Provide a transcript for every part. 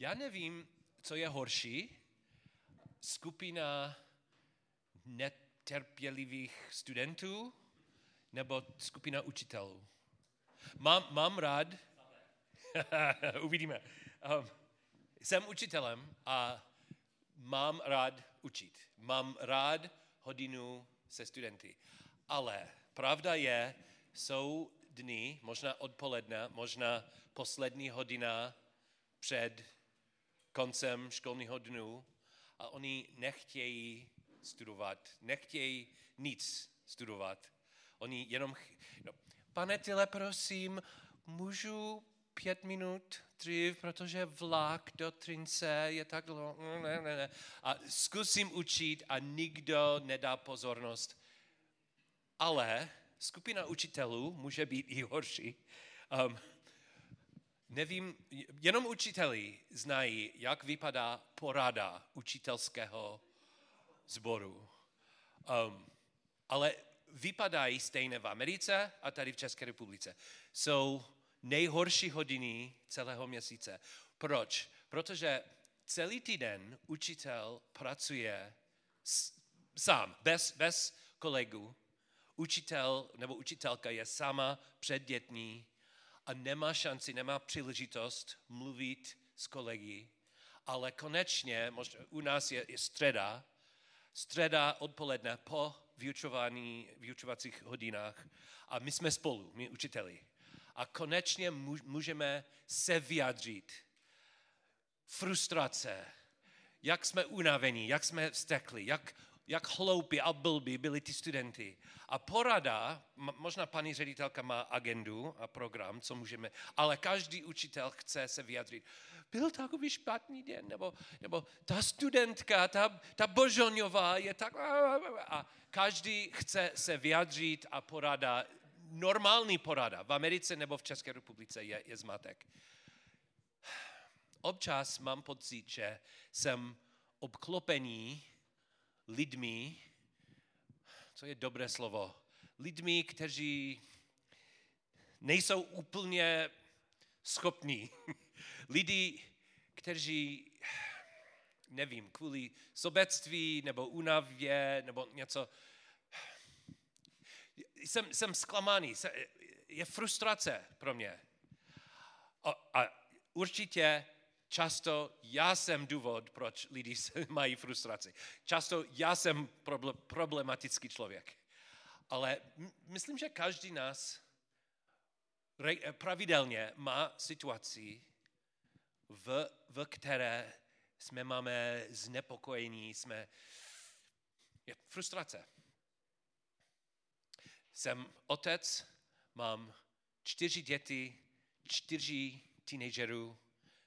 já nevím, co je horší, skupina netrpělivých studentů nebo skupina učitelů. Mám, mám rád, uvidíme, um, jsem učitelem a mám rád učit. Mám rád hodinu se studenty. Ale pravda je, jsou dny, možná odpoledne, možná poslední hodina před koncem školního dnu a oni nechtějí studovat, nechtějí nic studovat. Oni jenom, no, pane Tyle, prosím, můžu pět minut dřív, protože vlak do Trince je tak dlouho. Ne, ne, ne. A zkusím učit a nikdo nedá pozornost. Ale skupina učitelů může být i horší. Um, nevím, jenom učiteli znají, jak vypadá porada učitelského sboru. Um, ale vypadají stejné v Americe a tady v České republice. Jsou nejhorší hodiny celého měsíce. Proč? Protože celý týden učitel pracuje sám, bez, bez kolegu. Učitel nebo učitelka je sama před dětmi a nemá šanci, nemá příležitost mluvit s kolegy, ale konečně, možná u nás je, je středa, středa odpoledne po vyučování, vyučovacích hodinách a my jsme spolu, my učiteli. A konečně můžeme se vyjádřit. Frustrace, jak jsme unavení, jak jsme vztekli, jak, jak hloupí a blbí byli ty studenty. A porada, možná paní ředitelka má agendu a program, co můžeme, ale každý učitel chce se vyjádřit byl takový špatný den, nebo, nebo ta studentka, ta, ta Božoňová je tak... A každý chce se vyjadřit a porada, normální porada v Americe nebo v České republice je, je zmatek. Občas mám pocit, že jsem obklopený lidmi, co je dobré slovo, lidmi, kteří nejsou úplně schopní lidi, kteří, nevím, kvůli sobectví nebo únavě nebo něco, jsem, jsem zklamaný, je frustrace pro mě. A, a určitě často já jsem důvod, proč lidi mají frustraci. Často já jsem problematický člověk. Ale myslím, že každý nás pravidelně má situaci, v, v které jsme máme znepokojení, jsme je frustrace. Jsem otec, mám čtyři děti, čtyři teenagerů.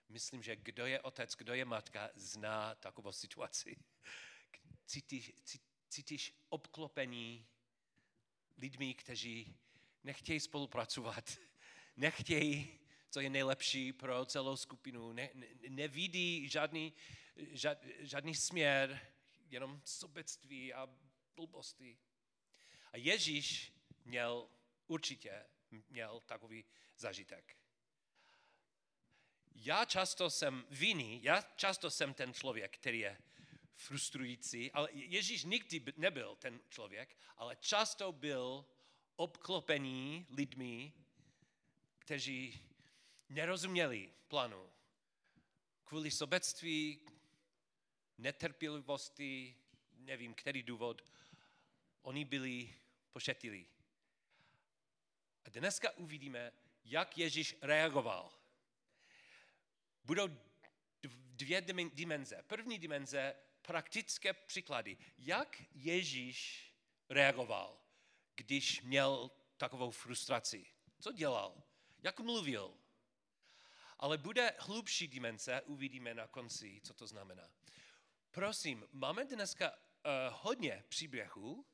Myslím, že kdo je otec, kdo je matka, zná takovou situaci. Cítíš, cítíš obklopení lidmi, kteří nechtějí spolupracovat, nechtějí co je nejlepší pro celou skupinu. Ne, ne, nevidí žádný, žád, žádný směr, jenom sobectví a blbosti. A Ježíš měl určitě měl takový zažitek. Já často jsem vinný, já často jsem ten člověk, který je frustrující, ale Ježíš nikdy nebyl ten člověk, ale často byl obklopený lidmi, kteří nerozuměli plánu. Kvůli sobectví, netrpělivosti, nevím, který důvod, oni byli pošetilí. A dneska uvidíme, jak Ježíš reagoval. Budou dvě dimenze. První dimenze, praktické příklady. Jak Ježíš reagoval, když měl takovou frustraci? Co dělal? Jak mluvil? Ale bude hlubší dimenze, uvidíme na konci, co to znamená. Prosím, máme dneska uh, hodně příběhů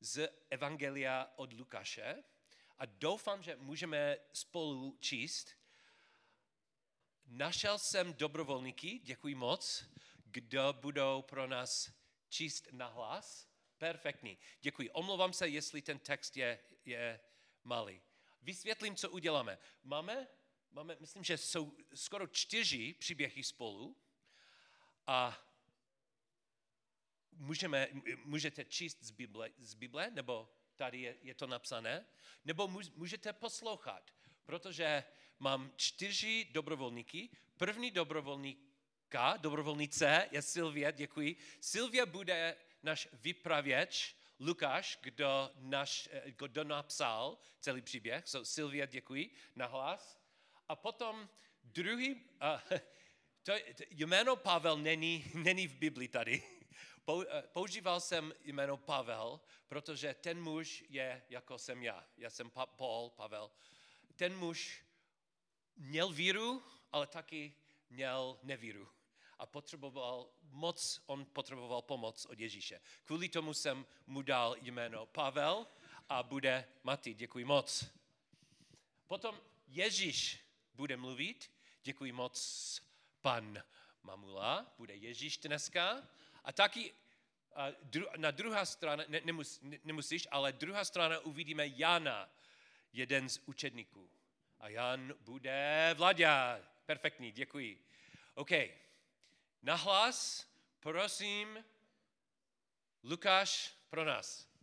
z Evangelia od Lukáše a doufám, že můžeme spolu číst. Našel jsem dobrovolníky, děkuji moc, kdo budou pro nás číst na hlas. Perfektní. Děkuji. Omlouvám se, jestli ten text je, je malý. Vysvětlím, co uděláme. Máme máme, myslím, že jsou skoro čtyři příběhy spolu a můžeme, můžete číst z Bible, z Bible, nebo tady je, je to napsané, nebo můžete poslouchat, protože mám čtyři dobrovolníky. První dobrovolníka, dobrovolnice je Silvia, děkuji. Silvia bude náš vypravěč, Lukáš, kdo, naš, kdo napsal celý příběh. So, Silvia, děkuji, nahlas. A potom druhý, uh, to, to, jméno Pavel není, není v Bibli tady. Eh, používal jsem jméno Pavel, protože ten muž je jako jsem já. Já jsem pa- Paul, Pavel. Ten muž měl víru, ale taky měl nevíru. A potřeboval moc, on potřeboval pomoc od Ježíše. Kvůli tomu jsem mu dal jméno Pavel a bude Mati. Děkuji moc. Potom Ježíš bude mluvit. Děkuji moc, pan Mamula, bude Ježíš dneska. A taky na druhá strana, ne, nemus, nemusíš, ale druhá strana uvidíme Jana, jeden z učedníků. A Jan bude Vladě. Perfektní, děkuji. OK. Nahlas, prosím, Lukáš pro nás.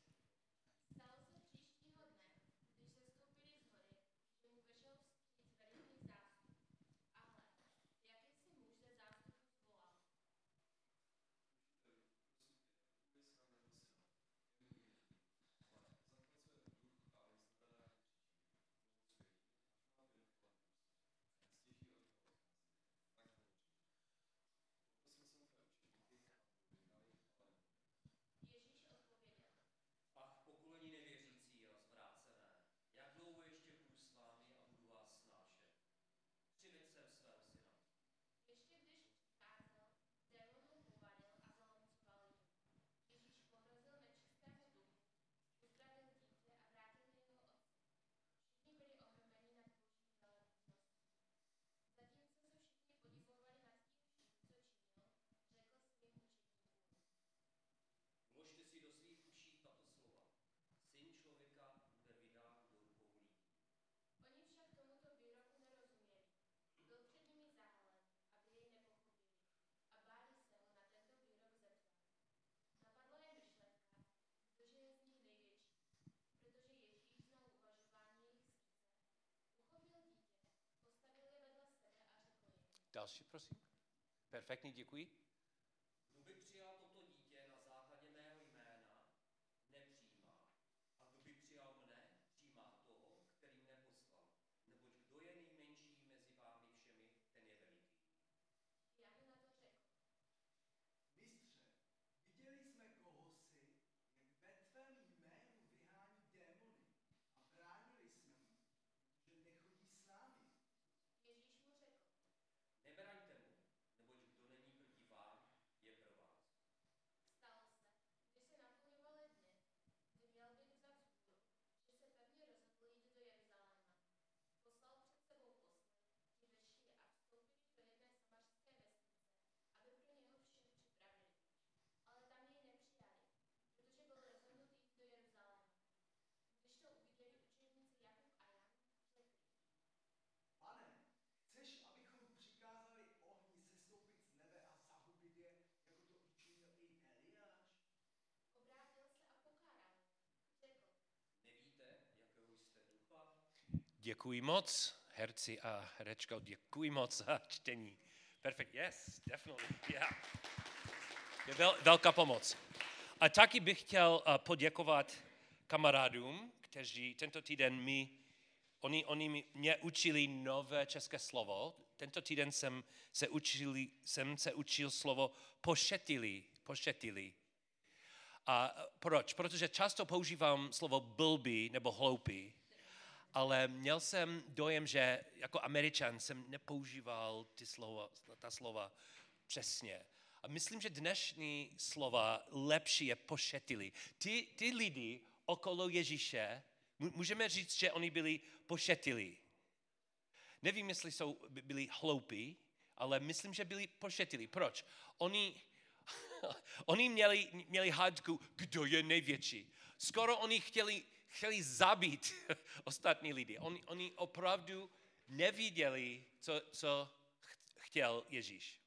Další, prosím. Perfektní, děkuji. Kdo by přijal toto dítě na základě mého jména, nepřijímá. A kdo by přijal mne, přijímá toho, který mne poslal. Neboť kdo je nejmenší mezi vámi všemi, ten je veliký. Jak na to řekl? Mistře, viděli jsme kohosi, jak ve tvém jménu vyhání démony a bránili jsme mu, že nechodí s námi. Ježíš mu řekl. Nebraňte mu, neboť kdo není proti vám, je pro vás. Stalo se, když se naplňovaly dny, kdy měl být vzat vzhůru, že se pevně rozhodl jít do Jeruzaléma. Poslal před sebou posly, ti vyšli a vstoupili do jedné samařské vesnice, aby pro něho vše připravili. Ale tam jej nepřijali, protože byl rozhodnut jít do Jeruzaléma. Když to uviděli učedníci Jakub a Jan, řekli, Pane, chceš, abychom přikázali ohni sestoupit z nebe a zahubit je, jako to učinil i Eliáš? obrátil se a pokáral je. Řekl, Nevíte, jakého jste ducha? Děkuji moc, herci a herečko, děkuji moc za čtení. Perfect, yes, definitely, yeah. Je vel, velká pomoc. A taky bych chtěl uh, poděkovat kamarádům, kteří tento týden mi, oni, oni mě učili nové české slovo. Tento týden jsem se, učili, jsem se učil slovo pošetili, pošetili. A proč? Protože často používám slovo blbý nebo hloupý, ale měl jsem dojem, že jako američan jsem nepoužíval ty slova, ta slova přesně. A myslím, že dnešní slova lepší je pošetili. Ty, ty lidi okolo Ježíše, můžeme říct, že oni byli pošetili. Nevím, jestli jsou, by- byli hloupí, ale myslím, že byli pošetili. Proč? Oni, oni měli, měli hádku, kdo je největší. Skoro oni chtěli, chtěli zabít ostatní lidi. Oni, oni opravdu neviděli, co, co ch- chtěl Ježíš.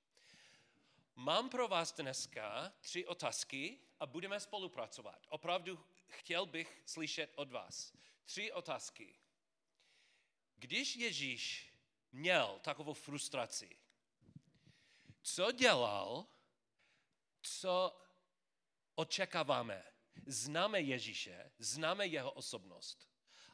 Mám pro vás dneska tři otázky a budeme spolupracovat. Opravdu chtěl bych slyšet od vás. Tři otázky. Když Ježíš měl takovou frustraci, co dělal, co očekáváme? Známe Ježíše, známe jeho osobnost.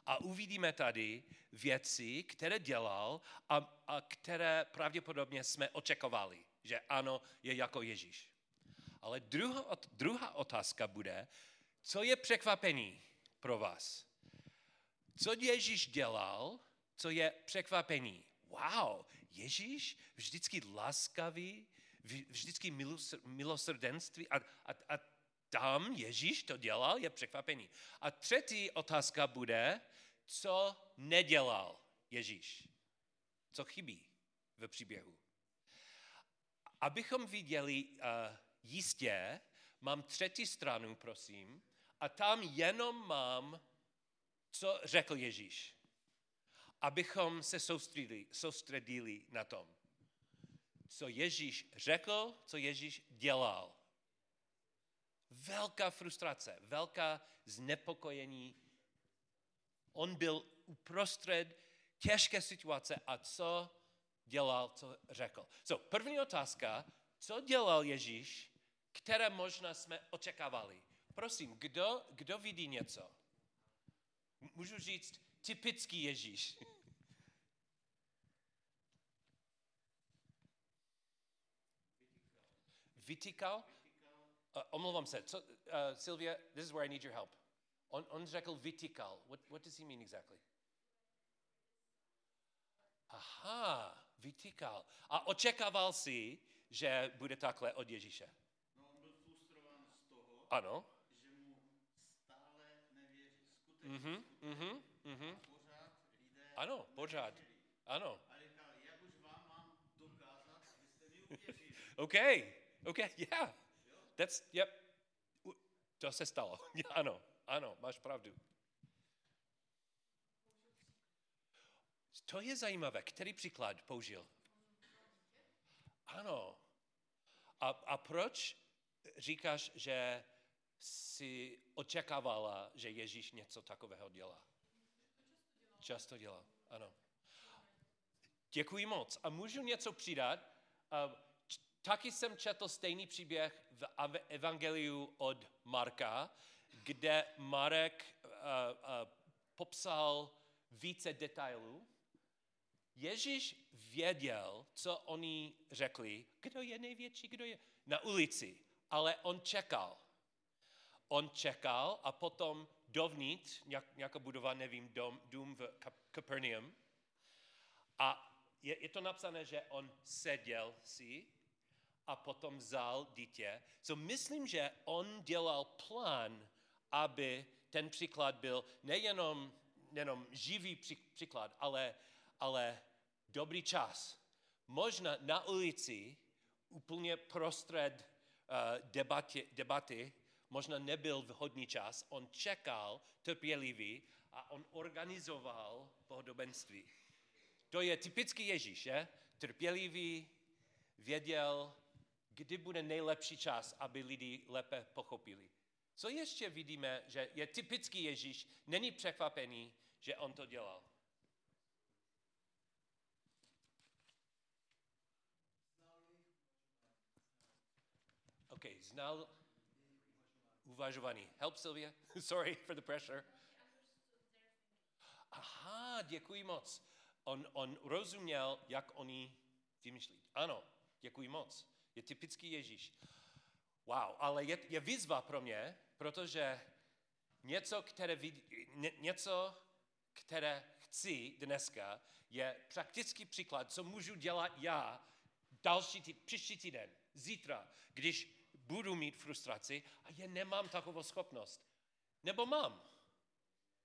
A uvidíme tady věci, které dělal a, a které pravděpodobně jsme očekávali, že ano, je jako Ježíš. Ale druhá, druhá otázka bude, co je překvapení pro vás? Co Ježíš dělal, co je překvapení? Wow, Ježíš vždycky laskavý, vž- vždycky milos- milosrdenství a, a, a tam Ježíš to dělal, je překvapení. A třetí otázka bude, co nedělal Ježíš. Co chybí v příběhu. Abychom viděli uh, jistě, mám třetí stranu, prosím, a tam jenom mám, co řekl Ježíš. Abychom se soustředili, soustředili na tom. Co Ježíš řekl, co Ježíš dělal. Velká frustrace, velká znepokojení. On byl uprostřed těžké situace a co dělal, co řekl. So, první otázka, co dělal Ježíš, které možná jsme očekávali. Prosím, kdo, kdo vidí něco? Můžu říct typický Ježíš. Vytýkal? Uh, omlouvám se. Co, uh, Sylvia, this is where I need your help. On, on řekl vytýkal. What, what does he mean exactly? Aha, vytýkal. A očekával si, že bude takhle od Ježíše. No, on byl frustrován z toho, Ano. že mu stále nevěří, skutečně, Mhm, mhm, mhm. pořád Ano, pořád. nevěří. Ano. A říkal, jak už vám mám dokázat, abyste mi uvěřili. Okay. Okay, yeah. That's, yep. To se stalo. ano, ano, máš pravdu. To je zajímavé. Který příklad použil? Ano. A, a proč říkáš, že si očekávala, že Ježíš něco takového dělá? Často dělá, ano. Děkuji moc. A můžu něco přidat? Taky jsem četl stejný příběh v Evangeliu od Marka, kde Marek uh, uh, popsal více detailů. Ježíš věděl, co oni řekli, kdo je největší, kdo je na ulici, ale on čekal. On čekal a potom dovnitř, nějak, nějaká budova, nevím, dom, dům v Capernaum, a je, je to napsané, že on seděl si a potom vzal dítě. So myslím, že on dělal plán, aby ten příklad byl nejenom, nejenom živý pří, příklad, ale, ale dobrý čas. Možná na ulici, úplně prostřed uh, debatě, debaty, možná nebyl vhodný čas, on čekal trpělivý a on organizoval podobenství. To je typický Ježíš, je? Trpělivý, věděl, kdy bude nejlepší čas, aby lidi lépe pochopili. Co ještě vidíme, že je typický Ježíš, není překvapený, že on to dělal. OK, znal uvažování. Help, Sylvia? Sorry for the pressure. Aha, děkuji moc. On, on rozuměl, jak oni vymýšlí. Ano, děkuji moc. Je typický Ježíš. Wow, ale je, je výzva pro mě, protože něco, které, vid, ně, něco, které chci dneska, je praktický příklad, co můžu dělat já další tý, příští týden, zítra, když budu mít frustraci a já nemám takovou schopnost. Nebo mám.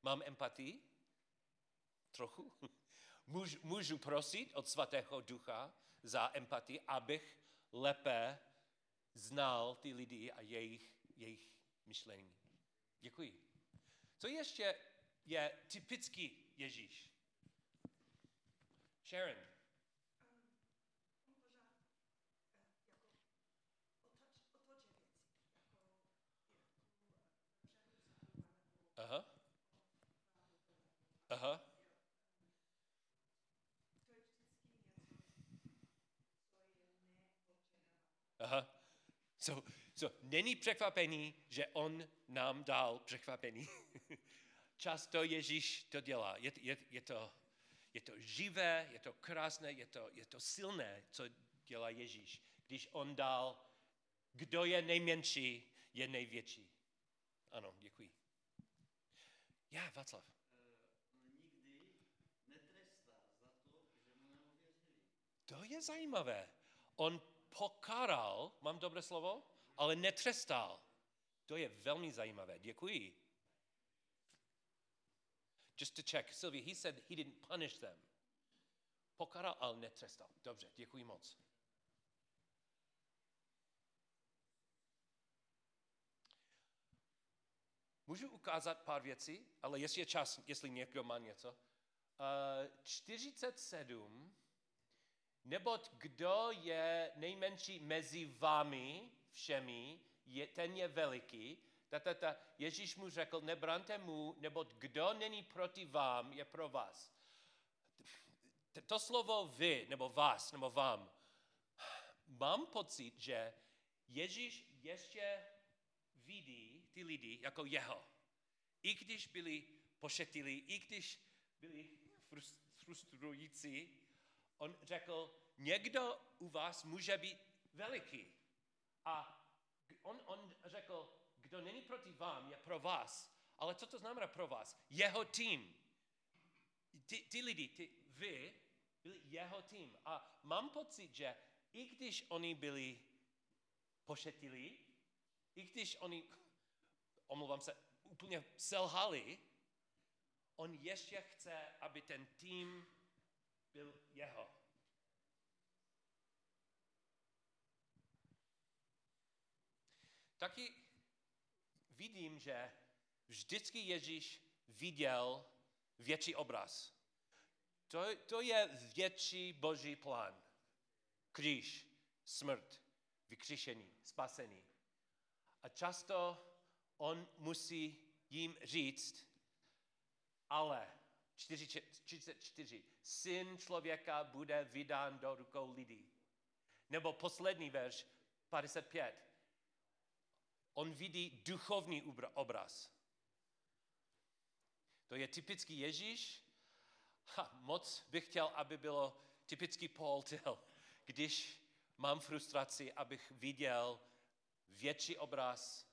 Mám empatii? Trochu. Můžu, můžu prosit od svatého ducha za empatii, abych lépe znal ty lidi a jejich, jejich myšlení. Děkuji. Co ještě je typický Ježíš? Sharon. On pořád eh, jako otoč, otoče věci, jako je trochu eh, přehlusáva nebo Aha. Aha. to je vždycky něco, co je neočekávané. Aha. So, so, není překvapení, že on nám dal překvapení. Často Ježíš to dělá. Je, je, je, to, je to živé, je to krásné, je to, je to silné, co dělá Ježíš. Když on dal, kdo je nejmenší, je největší. Ano, děkuji. Já, Václav. Eh. To je zajímavé. On pokáral, mám dobré slovo, ale netrestal. To je velmi zajímavé. Děkuji. Just to check, Sylvia, he said he didn't punish them. Pokáral, ale netrestal. Dobře, děkuji moc. Můžu ukázat pár věcí, ale jestli je čas, jestli někdo má něco. Uh, 47 Neboť kdo je nejmenší mezi vámi všemi, je, ten je veliký. Ta, ta, ta, Ježíš mu řekl, nebrante mu, neboť kdo není proti vám, je pro vás. To slovo vy, nebo vás, nebo vám, mám pocit, že Ježíš ještě vidí ty lidi jako jeho. I když byli pošetilí, i když byli frus- frustrující, on řekl, někdo u vás může být veliký. A on, on řekl, kdo není proti vám, je pro vás. Ale co to znamená pro vás? Jeho tým. Ty, ty lidi, ty, vy, byli jeho tým. A mám pocit, že i když oni byli pošetilí, i když oni, omlouvám se, úplně selhali, on ještě chce, aby ten tým byl jeho. Taky vidím, že vždycky Ježíš viděl větší obraz. To, to je větší boží plán. Kříž, smrt, vykřišení, spasení. A často on musí jim říct, ale 44. Syn člověka bude vydán do rukou lidí. Nebo poslední verš, 55. On vidí duchovní obraz. To je typický Ježíš. Ha, moc bych chtěl, aby bylo typický Paul Till. Když mám frustraci, abych viděl větší obraz,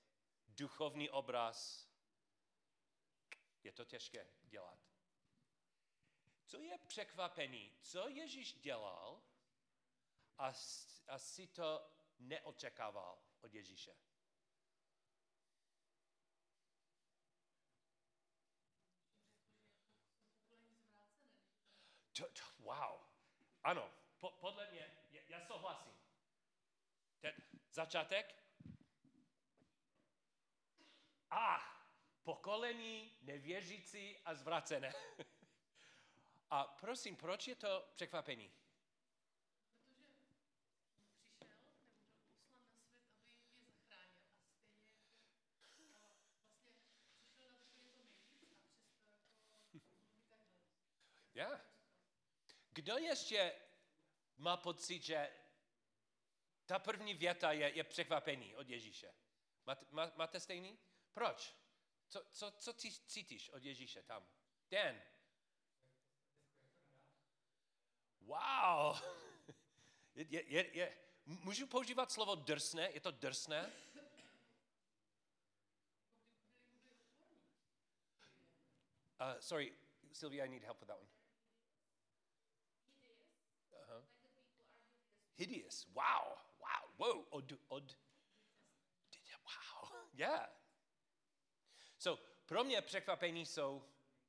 duchovní obraz. Je to těžké dělat. Co je překvapení? Co Ježíš dělal a, a si to neočekával od Ježíše? To, to, wow. Ano, po, podle mě, já, já souhlasím. Ten začátek? A pokolení nevěřící a zvracené. A prosím, proč je to překvapení? Já. Kdo ještě má pocit, že ta první věta je, je překvapení od Ježíše? Máte, má, máte stejný? Proč? Co, co, co cítíš od Ježíše tam? Den. Wow. Je, je, je, je. Můžu používat slovo drsné? Je to drsné? Uh, sorry, Sylvia, I need help with that one. Uh-huh. Hideous. Wow. Wow. Whoa. Od, od. Wow. Yeah. So, pro mě překvapení jsou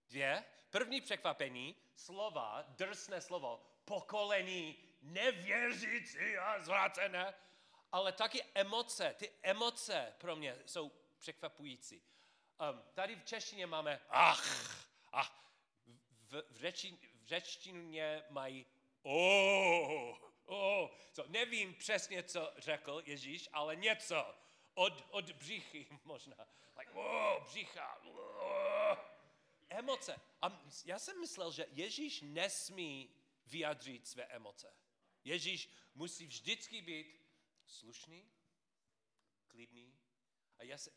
dvě. První překvapení, slova, drsné slovo, pokolení, nevěřící a zvrácené, ale taky emoce. Ty emoce pro mě jsou překvapující. Um, tady v češtině máme ach, ach. V, v, řeči, v řečtině mají Oh, oh, co, nevím přesně, co řekl Ježíš, ale něco od, od břichy možná. Like, oh, břicha. Oh. Emoce. A já jsem myslel, že Ježíš nesmí vyjadřit své emoce. Ježíš musí vždycky být slušný, klidný. A já se,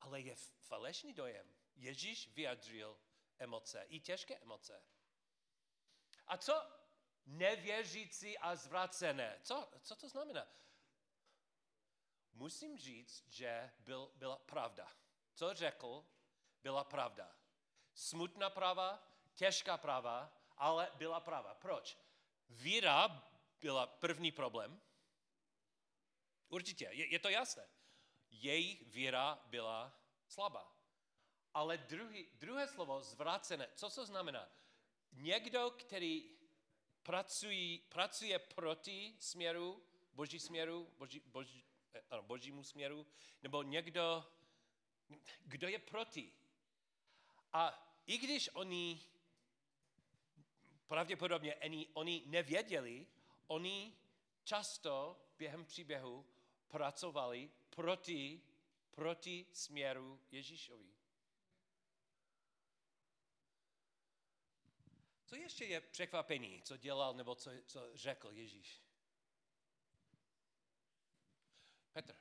ale je falešný dojem. Ježíš vyjadřil emoce, i těžké emoce. A co nevěřící a zvracené? Co, co to znamená? Musím říct, že byl, byla pravda. Co řekl, byla pravda. Smutná práva, těžká práva, ale byla pravda. Proč? Víra byla první problém. Určitě, je, je to jasné. Její víra byla slabá. Ale druhý, druhé slovo, zvrácené, co to znamená? Někdo, který pracují, pracuje proti směru, boží směru, boží, boží, eh, ano, božímu směru, nebo někdo, kdo je proti. A i když oni pravděpodobně oni, oni nevěděli, oni často během příběhu pracovali proti, proti směru Ježíšovi. Co ještě je překvapení, co dělal nebo co, co řekl Ježíš? Petr.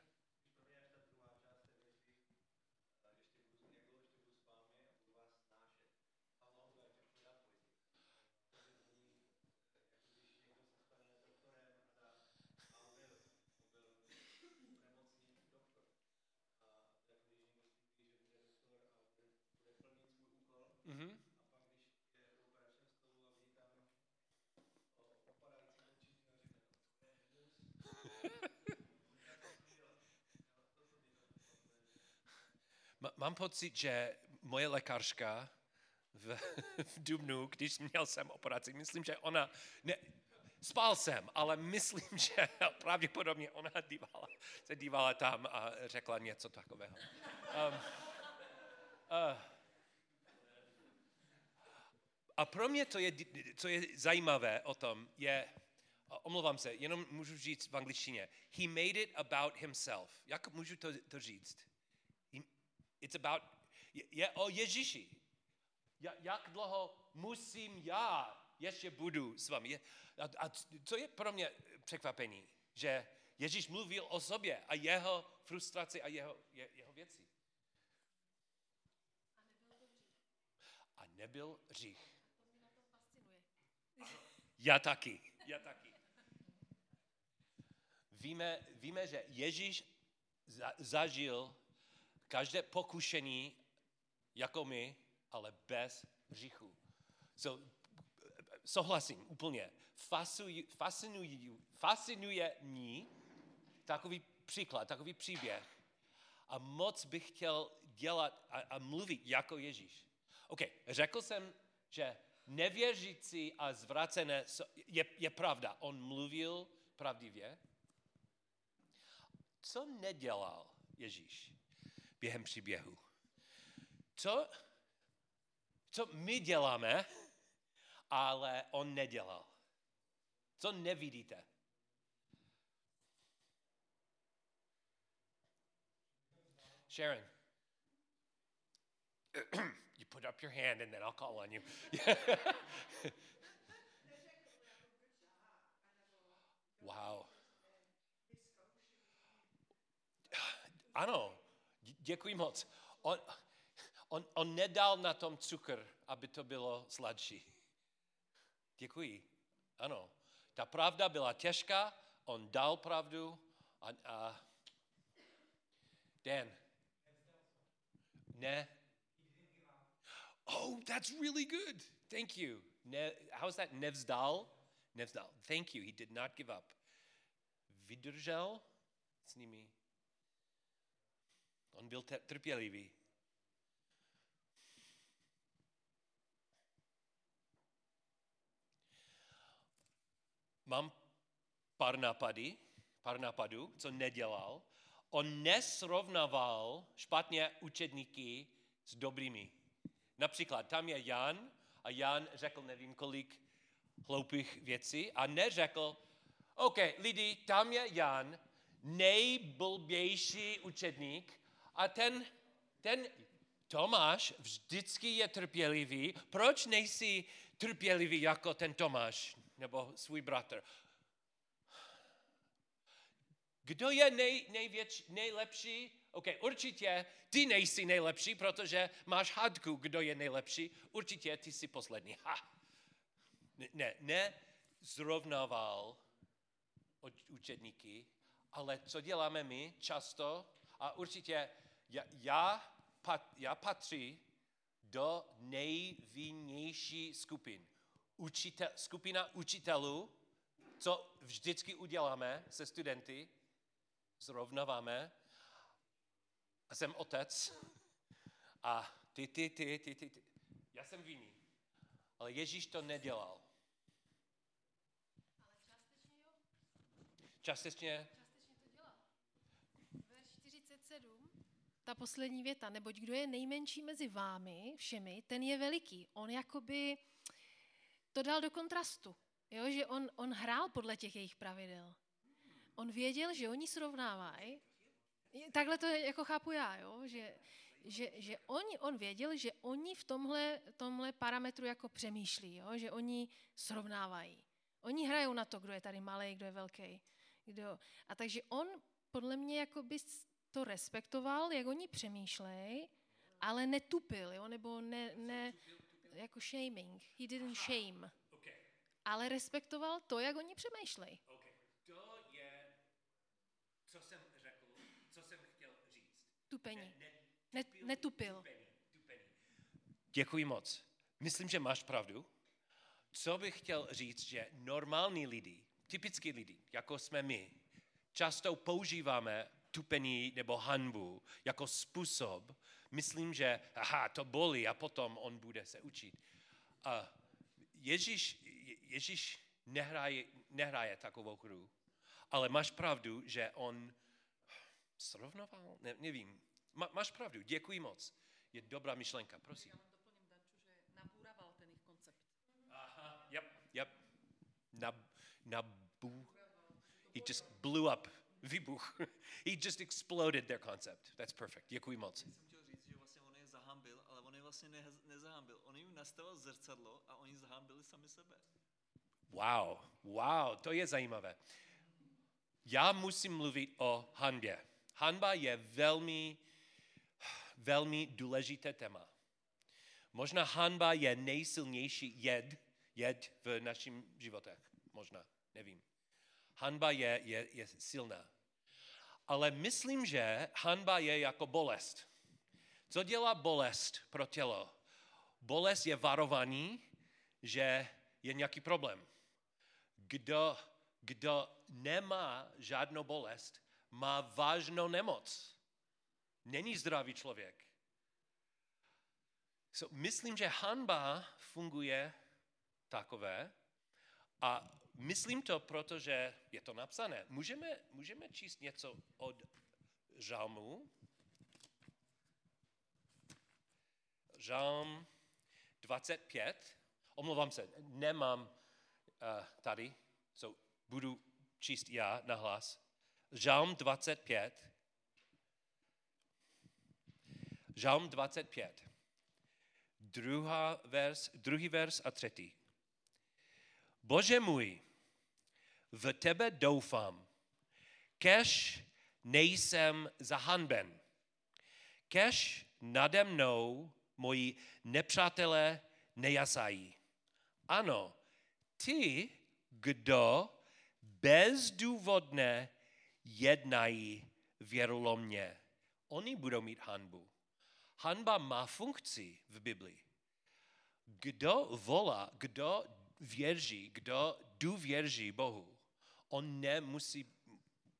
Mhm. Ma- Mám pocit, že moje lékařka v, v Dubnu, když měl jsem operaci, myslím, že ona, ne, spal jsem, ale myslím, že pravděpodobně ona dívala, se dívala tam a řekla něco takového. Um, uh, a pro mě to je, co je zajímavé o tom, je, omlouvám se, jenom můžu říct v angličtině, he made it about himself. Jak můžu to, to říct? It's about, je, o Ježíši. Ja, jak dlouho musím já ještě budu s vámi. A, a co je pro mě překvapení? Že Ježíš mluvil o sobě a jeho frustraci a jeho, je, jeho věci. A nebyl fascinuje. Já taky. Já taky. Víme, víme, že Ježíš za, zažil každé pokušení jako my, ale bez hříchu. So, souhlasím úplně. Fasuj, fascinuj, fascinuje mě takový příklad, takový příběh. A moc bych chtěl dělat a, a mluvit jako Ježíš. OK, řekl jsem, že nevěřící a zvracené je, je pravda. On mluvil pravdivě. Co nedělal Ježíš během příběhu? Co, co my děláme, ale on nedělal? Co nevidíte? Sharon. you put up your hand and then I'll call on you. wow. Ano, dě- děkuji moc. On, on, on nedal na tom cukr, aby to bylo sladší. Děkuji. Ano. Ta pravda byla těžká, on dal pravdu a, a Dan. Ne. Oh, that's really good. Thank you. Ne, how's that? Nevzdal? Nevzdal. Thank you. He did not give up. Vydržel s nimi. On byl trpělivý. Mám pár nápady, pár nápadů, co nedělal. On nesrovnával špatně učedníky s dobrými. Například tam je Jan a Jan řekl nevím kolik hloupých věcí a neřekl, OK, lidi, tam je Jan, nejblbější učedník a ten, ten Tomáš vždycky je trpělivý. Proč nejsi trpělivý jako ten Tomáš nebo svůj bratr? Kdo je nej, největší, nejlepší? OK, určitě ty nejsi nejlepší, protože máš hádku, kdo je nejlepší. Určitě ty jsi poslední. Ha. Ne, ne zrovnával učedníky, ale co děláme my často, a určitě já, já, pat, já patří do nejvinnější skupin. Učitel, skupina učitelů, co vždycky uděláme se studenty, zrovnáváme. A jsem otec a ty, ty, ty, ty, ty, ty. Já jsem vinný. Ale Ježíš to nedělal. Ale částečně jo. Částečně Částečně to dělá. Verš 47, ta poslední věta, neboť kdo je nejmenší mezi vámi všemi, ten je veliký. On jakoby to dal do kontrastu, jo? že on, on hrál podle těch jejich pravidel. On věděl, že oni srovnávají, takhle to jako chápu já, jo? že, že, že on, on věděl, že oni v tomhle, tomhle parametru jako přemýšlí, jo? že oni srovnávají. Oni hrajou na to, kdo je tady malý, kdo je velký. Kdo. A takže on podle mě jako by to respektoval, jak oni přemýšlejí, ale netupil, jo? nebo ne, ne, jako shaming. He didn't shame. Ale respektoval to, jak oni přemýšlejí. Okay. To je, co jsem řekl, co jsem chtěl říct. Tupení. Ne, Ne, netupil. Děkuji moc. Myslím, že máš pravdu. Co bych chtěl říct, že normální lidi, typický lidi, jako jsme my, často používáme tupení nebo hanbu jako způsob. Myslím, že aha, to bolí a potom on bude se učit. A Ježíš, Ježíš nehraje, nehraje takovou hru, ale máš pravdu, že on srovnoval, ne, nevím, Má, máš pravdu, děkuji moc. Je dobrá myšlenka, prosím. Já vám doplním, Danču, že nabúraval ten jejich koncept. Aha, yep, yep. Nab, nabu. He just blew up, vybuch. He just exploded their concept. That's perfect. Děkuji moc. jsem chtěl říct, že vlastně on je zahambil, ale on je vlastně ne, nezahambil. On jim nastavil zrcadlo a oni zahambili sami sebe. Wow, wow, to je zajímavé. Já musím mluvit o hanbě. Hanba je velmi, velmi důležité téma. Možná hanba je nejsilnější jed, jed v našem životech. Možná, nevím. Hanba je, je, je silná. Ale myslím, že hanba je jako bolest. Co dělá bolest pro tělo? Bolest je varování, že je nějaký problém. Kdo, kdo nemá žádnou bolest, má vážnou nemoc. Není zdravý člověk. So, myslím, že hanba funguje takové a myslím to, protože je to napsané. Můžeme, můžeme číst něco od žalmu? Žalm 25. Omlouvám se, nemám uh, tady, so budu číst já na hlas. Žalm 25. Žalm 25. Druhá vers, druhý vers a třetí. Bože můj, v tebe doufám, kež nejsem zahanben, kež nade mnou moji nepřátelé nejasají. Ano, ty, kdo bezdůvodně jednají věrolomně, oni budou mít hanbu. Hanba má funkci v Biblii. Kdo volá, kdo věří, kdo důvěří Bohu, on nemusí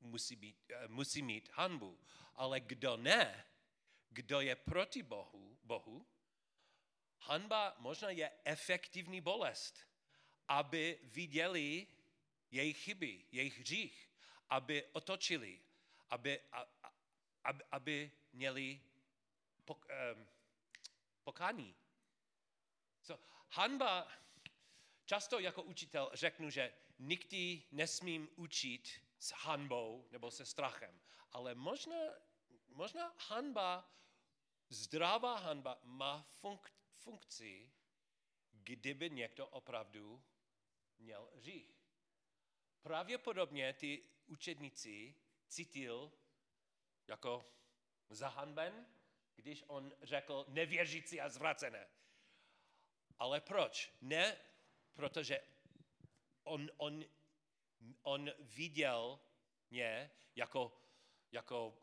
musí, být, musí mít hanbu. Ale kdo ne, kdo je proti Bohu, Bohu hanba možná je efektivní bolest, aby viděli jejich chyby, jejich hřích, aby otočili, aby, aby, aby měli pok, um, pokání. So, hanba, Často jako učitel řeknu, že nikdy nesmím učit s hanbou nebo se strachem, ale možná, možná hanba, zdravá hanba má funk, funkci, kdyby někdo opravdu měl řích. Pravděpodobně ty učedníci cítil jako zahanben, když on řekl nevěřící a zvracené. Ale proč? Ne, protože on, on, on viděl mě jako, jako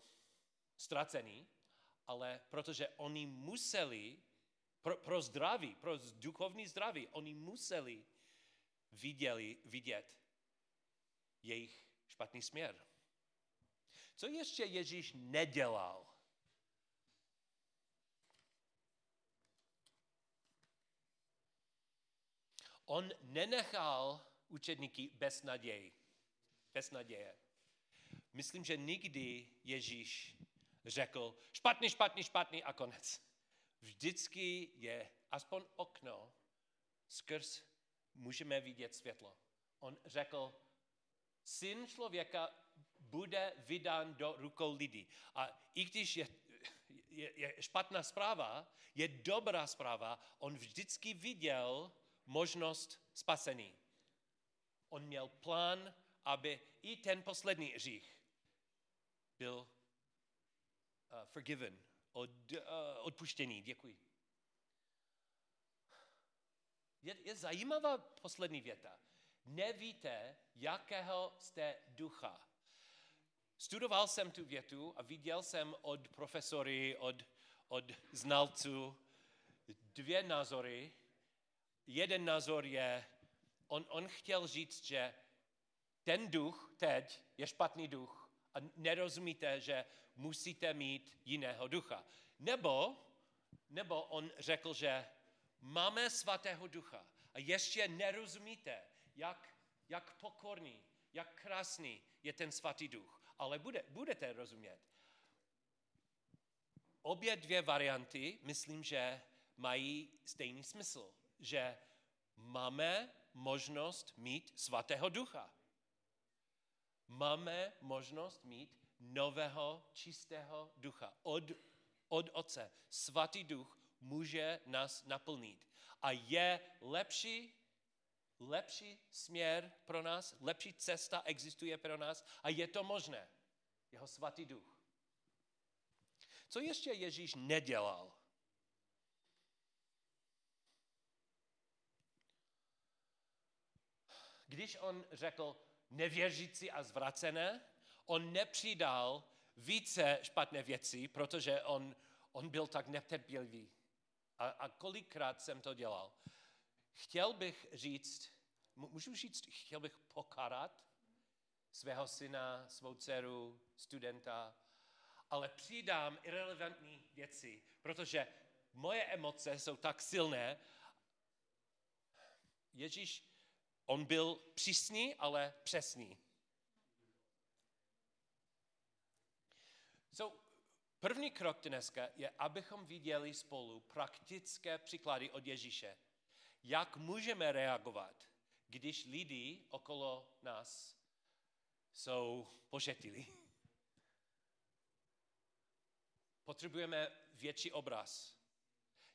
ztracený, ale protože oni museli, pro, pro zdraví, pro duchovní zdraví, oni museli viděli, vidět jejich špatný směr. Co ještě Ježíš nedělal? On nenechal učedníky bez naději. Bez naděje. Myslím, že nikdy Ježíš řekl špatný, špatný, špatný a konec. Vždycky je aspoň okno, skrz můžeme vidět světlo. On řekl, syn člověka bude vydán do rukou lidí. A i když je, je, je špatná zpráva, je dobrá zpráva, on vždycky viděl možnost spasení. On měl plán, aby i ten poslední hřích byl uh, forgiven, od, uh, odpuštěný. Děkuji. Je, je zajímavá poslední věta. Nevíte, jakého jste ducha. Studoval jsem tu větu a viděl jsem od profesory, od, od znalců dvě názory. Jeden názor je, on, on chtěl říct, že ten duch teď je špatný duch a nerozumíte, že musíte mít jiného ducha. Nebo, nebo on řekl, že máme svatého ducha a ještě nerozumíte, jak, jak pokorný, jak krásný je ten svatý duch. Ale bude, budete rozumět. Obě dvě varianty, myslím, že mají stejný smysl. Že máme možnost mít svatého ducha. Máme možnost mít nového, čistého ducha od, od Otce. Svatý duch může nás naplnit. A je lepší, lepší směr pro nás, lepší cesta existuje pro nás a je to možné. Jeho svatý duch. Co ještě Ježíš nedělal? Když on řekl nevěřící a zvracené, on nepřidal více špatné věci, protože on, on byl tak netrpělivý. A, a kolikrát jsem to dělal. Chtěl bych říct, můžu říct, chtěl bych pokarat svého syna, svou dceru, studenta, ale přidám irrelevantní věci, protože moje emoce jsou tak silné. Ježíš, on byl přísný, ale přesný. So, první krok dneska je, abychom viděli spolu praktické příklady od Ježíše. Jak můžeme reagovat, když lidi okolo nás jsou pošetili. Potřebujeme větší obraz.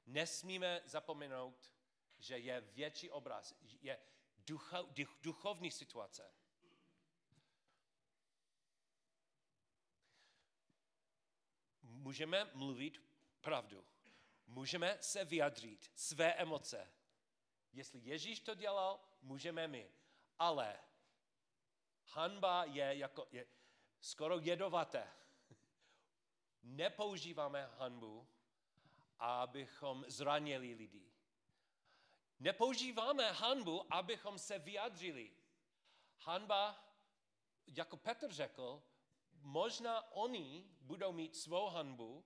Nesmíme zapomenout, že je větší obraz, je ducha, duch, duchovní situace. Můžeme mluvit pravdu. Můžeme se vyjadřit své emoce. Jestli Ježíš to dělal, můžeme my. Ale hanba je, jako, je skoro jedovaté. Nepoužíváme hanbu, abychom zranili lidi. Nepoužíváme hanbu, abychom se vyjadřili. Hanba, jako Petr řekl, možná oni budou mít svou hanbu,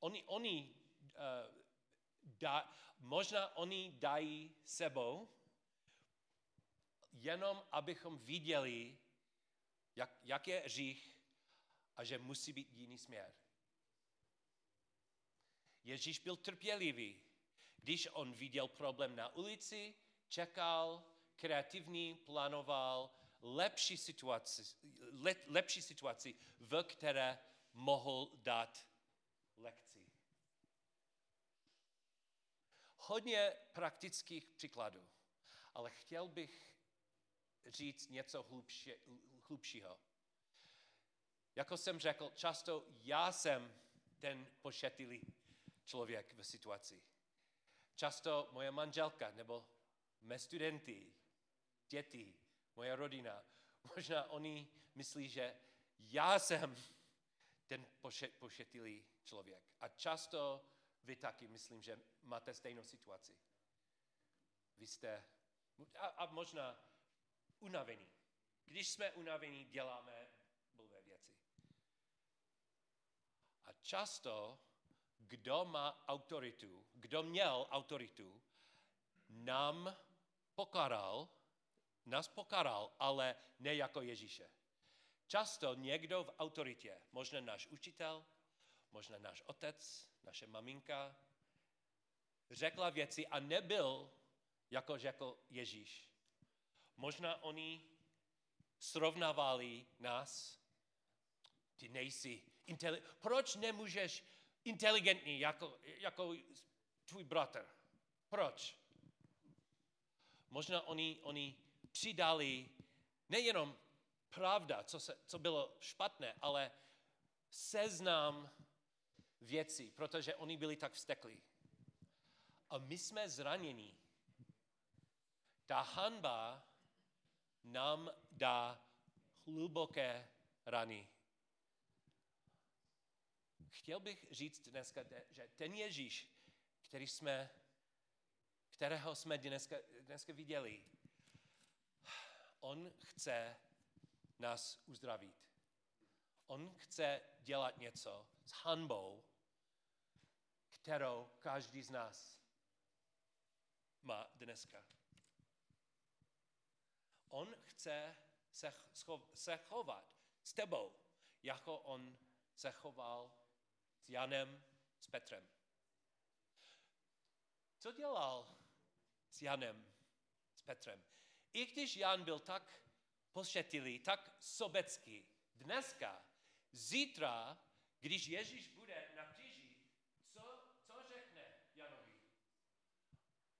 oni, oni uh, da, možná oni dají sebou, jenom abychom viděli, jak, jak je řích a že musí být jiný směr. Ježíš byl trpělivý. Když on viděl problém na ulici, čekal, kreativní plánoval lepší situaci, le, lepší situaci, v které mohl dát lekci. Hodně praktických příkladů, ale chtěl bych říct něco hlubši, hlubšího. Jako jsem řekl, často já jsem ten pošetilý člověk v situaci. Často moje manželka nebo mé studenty, děti, moje rodina, možná oni myslí, že já jsem ten poše, pošetilý člověk. A často vy taky myslím, že máte stejnou situaci. Vy jste a, a možná unavení. Když jsme unavení, děláme blbé věci. A často, kdo má autoritu, kdo měl autoritu, nám pokaral, nás pokaral, ale ne jako Ježíše. Často někdo v autoritě, možná náš učitel, možná náš otec, naše maminka, řekla věci a nebyl, jako řekl Ježíš. Možná oni srovnávali nás, ty nejsi inteli- Proč nemůžeš inteligentní jako, jako tvůj bratr? Proč? Možná oni, oni přidali nejenom pravda, co, se, co bylo špatné, ale seznam věcí, protože oni byli tak vzteklí. A my jsme zranění. Ta hanba nám dá hluboké rany. Chtěl bych říct dneska, že ten Ježíš, který jsme, kterého jsme dneska, dneska viděli, on chce nás uzdravit. On chce dělat něco s hanbou, kterou každý z nás má dneska. On chce se, schov, se chovat s tebou, jako on se choval s Janem, s Petrem. Co dělal s Janem, s Petrem? I když Jan byl tak pošetilý, tak sobecký, dneska, zítra, když Ježíš bude na kříži, co, co řekne Janovi?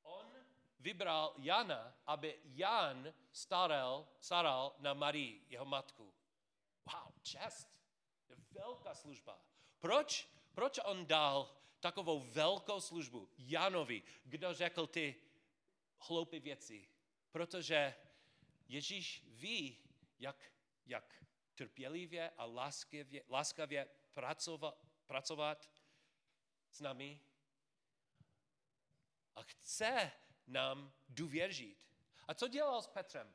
On vybral Jana, aby Jan staral, staral na Marii, jeho matku. Wow, čest. Velká služba. Proč? Proč on dal takovou velkou službu Janovi, kdo řekl ty hloupé věci? Protože Ježíš ví, jak, jak trpělivě a láskavě, láskavě pracovat, pracovat s námi a chce nám důvěřit. A co dělal s Petrem?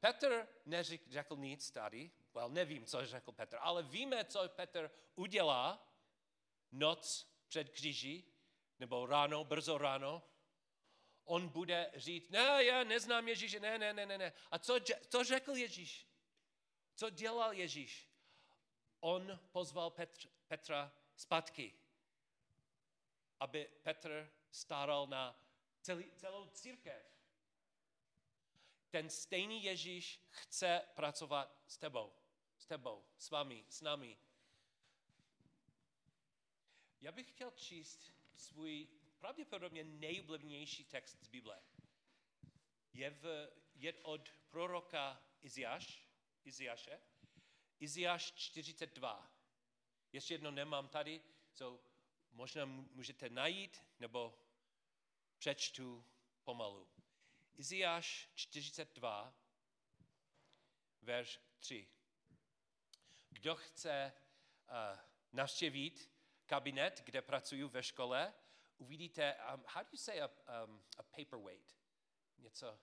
Petr neřekl nic tady, well, nevím, co řekl Petr, ale víme, co Petr udělá noc před kříží, nebo ráno, brzo ráno. On bude říct, ne, já neznám Ježíše, ne, ne, ne, ne, ne. A co, co řekl Ježíš? Co dělal Ježíš? On pozval Petr, Petra zpátky, aby Petr staral na celý, celou církev. Ten stejný Ježíš chce pracovat s tebou, s tebou, s vámi, s námi. Já bych chtěl číst svůj pravděpodobně nejoblíbenější text z Bible. Je, v, je od proroka Iziáš, Iziáše, Iziáš 42. Ještě jedno nemám tady, so možná můžete najít, nebo přečtu pomalu. Iziáš 42, verš 3. Kdo chce uh, navštěvit kabinet, kde pracuju ve škole, uvidíte, um, how do you say a, um, a paperweight? Něco.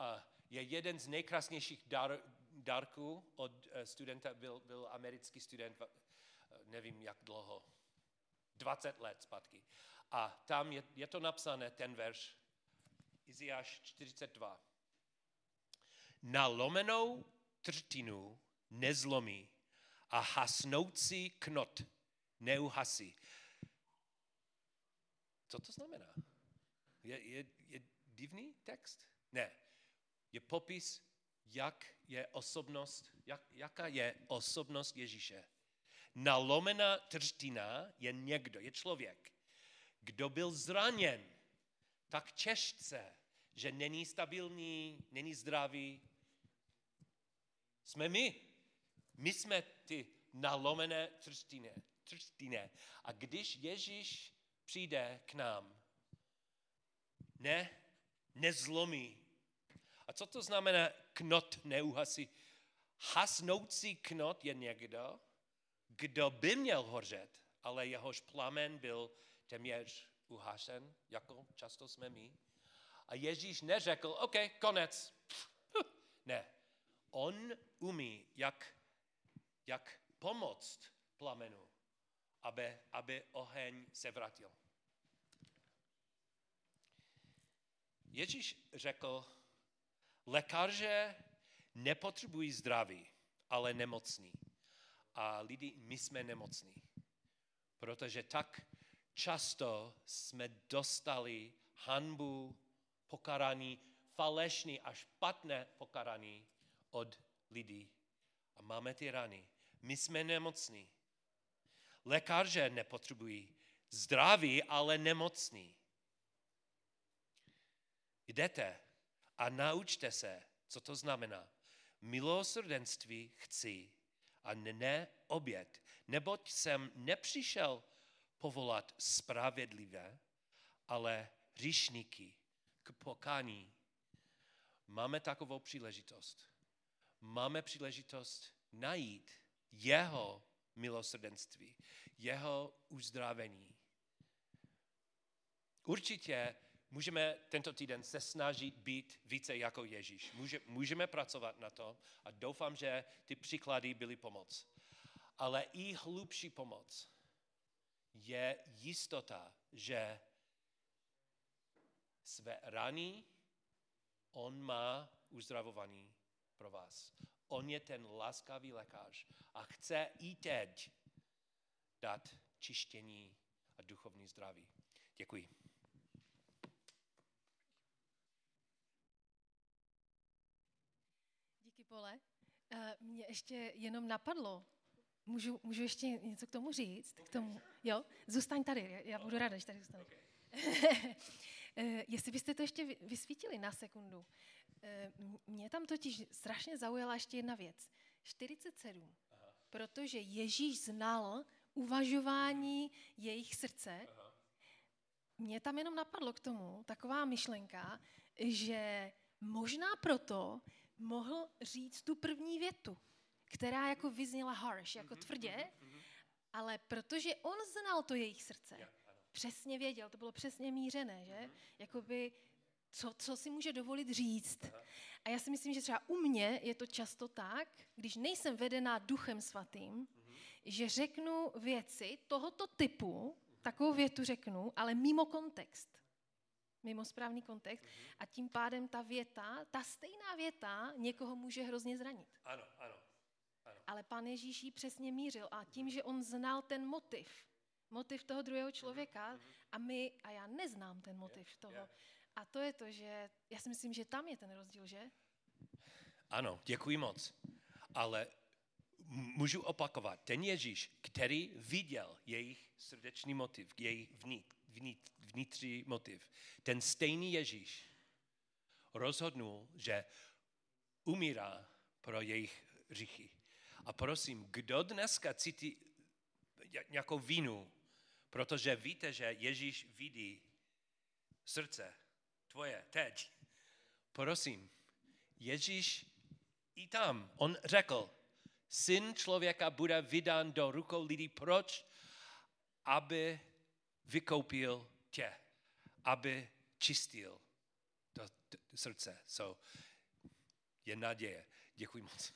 Uh, je jeden z nejkrásnějších dar, dárků od uh, studenta, byl, byl americký student, uh, nevím jak dlouho, 20 let zpátky. A tam je, je to napsané, ten verš, Iziáš 42. Na trtinu nezlomí a hasnoucí knot neuhasí. Co to znamená? Je, je, je divný text? Ne. Je popis, jak je osobnost, jak, jaká je osobnost Ježíše. Nalomená třtina je někdo, je člověk, kdo byl zraněn tak těžce, že není stabilní, není zdravý. Jsme my. My jsme ty nalomené třtiny. třtiny. A když Ježíš přijde k nám, ne, nezlomí. A co to znamená knot neuhasí? Hasnoucí knot je někdo, kdo by měl hořet, ale jehož plamen byl téměř uhašen, jako často jsme my. A Ježíš neřekl, OK, konec. Ne. On umí, jak, jak pomoct plamenu, aby, aby oheň se vrátil. Ježíš řekl, lékaře nepotřebují zdraví, ale nemocní. A lidi, my jsme nemocní. Protože tak často jsme dostali hanbu, pokarání, falešný a špatné pokarání od lidí. A máme ty rany. My jsme nemocní. Lékaře nepotřebují zdraví, ale nemocní. Jdete a naučte se, co to znamená. Milosrdenství chci a ne oběd, neboť jsem nepřišel povolat spravedlivé, ale hříšníky k pokání. Máme takovou příležitost. Máme příležitost najít jeho milosrdenství, jeho uzdravení. Určitě můžeme tento týden se snažit být více jako Ježíš. Může, můžeme pracovat na to a doufám, že ty příklady byly pomoc. Ale i hlubší pomoc je jistota, že své rany on má uzdravovaný pro vás. On je ten láskavý lékař a chce i teď dát čištění a duchovní zdraví. Děkuji. Díky, Pole. Eh, Mě ještě jenom napadlo, můžu, můžu ještě něco k tomu říct? K tomu, jo? Zůstaň tady, já- budu ráda, že tady zůstaneš. Eh, Jestli byste to ještě vy- vysvítili na sekundu. Eh, Mě tam totiž strašně zaujala ještě jedna věc. 47. Protože Ježíš znal uvažování jejich srdce. Mě tam jenom napadlo k tomu taková myšlenka, že možná proto mohl říct tu první větu, která jako vyzněla harsh, jako tvrdě, ale protože on znal to jejich srdce, přesně věděl, to bylo přesně mířené, že? Jakoby, co, co si může dovolit říct. A já si myslím, že třeba u mě je to často tak, když nejsem vedená duchem svatým, že řeknu věci tohoto typu, takovou větu řeknu, ale mimo kontext. Mimo správný kontext. A tím pádem ta věta, ta stejná věta někoho může hrozně zranit. Ano, ano. Ale pan Ježíš ji přesně mířil a tím, že on znal ten motiv, motiv toho druhého člověka a my, a já neznám ten motiv toho. A to je to, že já si myslím, že tam je ten rozdíl, že? Ano, děkuji moc. Ale můžu opakovat, ten Ježíš, který viděl jejich srdečný motiv, jejich vnit, vnit, vnitřní motiv, ten stejný Ježíš rozhodnul, že umírá pro jejich hříchy. A prosím, kdo dneska cítí ně- nějakou vinu, protože víte, že Ježíš vidí srdce tvoje teď. Prosím, Ježíš i tam, on řekl, syn člověka bude vydán do rukou lidí. Proč? Aby vykoupil tě, aby čistil to, to srdce. So, je naděje. Děkuji moc.